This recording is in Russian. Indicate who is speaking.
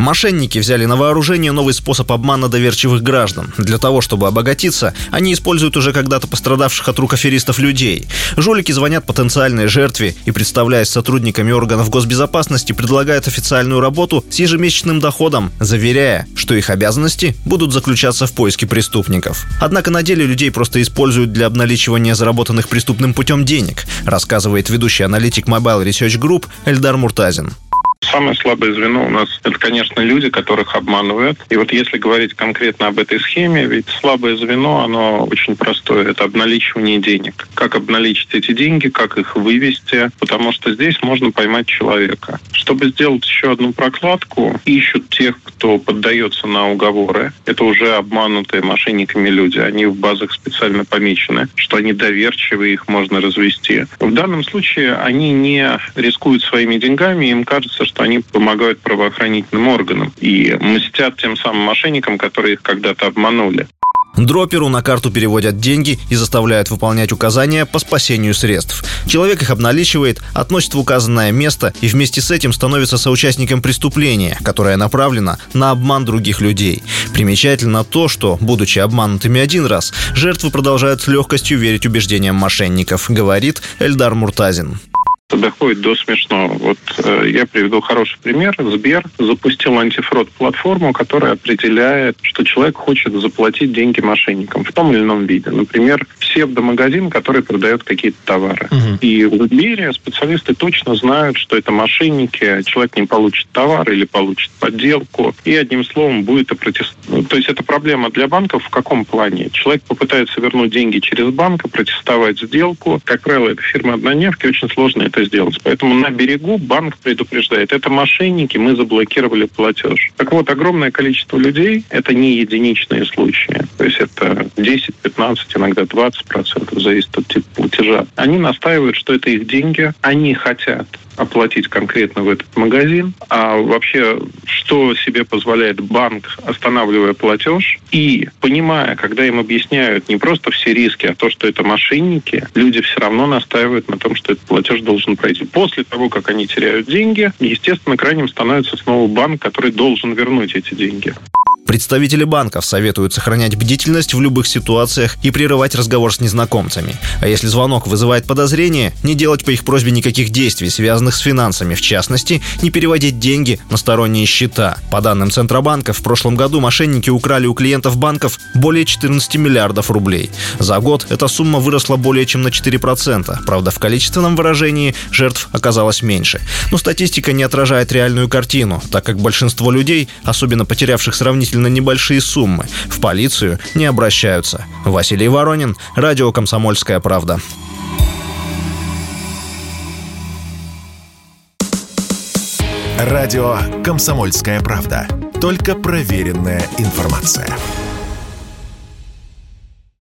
Speaker 1: Мошенники взяли на вооружение новый способ обмана доверчивых граждан. Для того, чтобы обогатиться, они используют уже когда-то пострадавших от рук аферистов людей. Жулики звонят потенциальной жертве и, представляясь сотрудниками органов госбезопасности, предлагают официальную работу с ежемесячным доходом, заверяя, что их обязанности будут заключаться в поиске преступников. Однако на деле людей просто используют для обналичивания заработанных преступным путем денег, рассказывает ведущий аналитик Mobile Research Group Эльдар Муртазин.
Speaker 2: Самое слабое звено у нас – это, конечно, люди, которых обманывают. И вот если говорить конкретно об этой схеме, ведь слабое звено, оно очень простое. Это обналичивание денег. Как обналичить эти деньги, как их вывести, потому что здесь можно поймать человека. Чтобы сделать еще одну прокладку, ищут тех, кто поддается на уговоры. Это уже обманутые мошенниками люди. Они в базах специально помечены, что они доверчивые, их можно развести. В данном случае они не рискуют своими деньгами, им кажется, что они помогают правоохранительным органам и мстят тем самым мошенникам, которые их когда-то обманули.
Speaker 1: Дроперу на карту переводят деньги и заставляют выполнять указания по спасению средств. Человек их обналичивает, относит в указанное место и вместе с этим становится соучастником преступления, которое направлено на обман других людей. Примечательно то, что, будучи обманутыми один раз, жертвы продолжают с легкостью верить убеждениям мошенников, говорит Эльдар Муртазин
Speaker 2: доходит до смешного. Вот э, я приведу хороший пример. Сбер запустил антифрод-платформу, которая определяет, что человек хочет заплатить деньги мошенникам в том или ином виде. Например, псевдомагазин, который продает какие-то товары. Угу. И в Сбере специалисты точно знают, что это мошенники, человек не получит товар или получит подделку, и одним словом будет опротестовать. Ну, то есть это проблема для банков в каком плане? Человек попытается вернуть деньги через банк, протестовать сделку. Как правило, это фирма однодневки, очень сложно это сделать. Поэтому на берегу банк предупреждает, это мошенники, мы заблокировали платеж. Так вот, огромное количество людей, это не единичные случаи. То есть это 10, 15, иногда 20 процентов, зависит от типа платежа. Они настаивают, что это их деньги, они хотят оплатить конкретно в этот магазин, а вообще, что себе позволяет банк, останавливая платеж, и понимая, когда им объясняют не просто все риски, а то, что это мошенники, люди все равно настаивают на том, что этот платеж должен пройти. После того, как они теряют деньги, естественно, крайним становится снова банк, который должен вернуть эти деньги.
Speaker 1: Представители банков советуют сохранять бдительность в любых ситуациях и прерывать разговор с незнакомцами. А если звонок вызывает подозрение, не делать по их просьбе никаких действий, связанных с финансами. В частности, не переводить деньги на сторонние счета. По данным Центробанка, в прошлом году мошенники украли у клиентов банков более 14 миллиардов рублей. За год эта сумма выросла более чем на 4%. Правда, в количественном выражении жертв оказалось меньше. Но статистика не отражает реальную картину, так как большинство людей, особенно потерявших сравнительно относительно небольшие суммы. В полицию не обращаются. Василий Воронин, Радио «Комсомольская правда».
Speaker 3: Радио «Комсомольская правда». Только проверенная информация.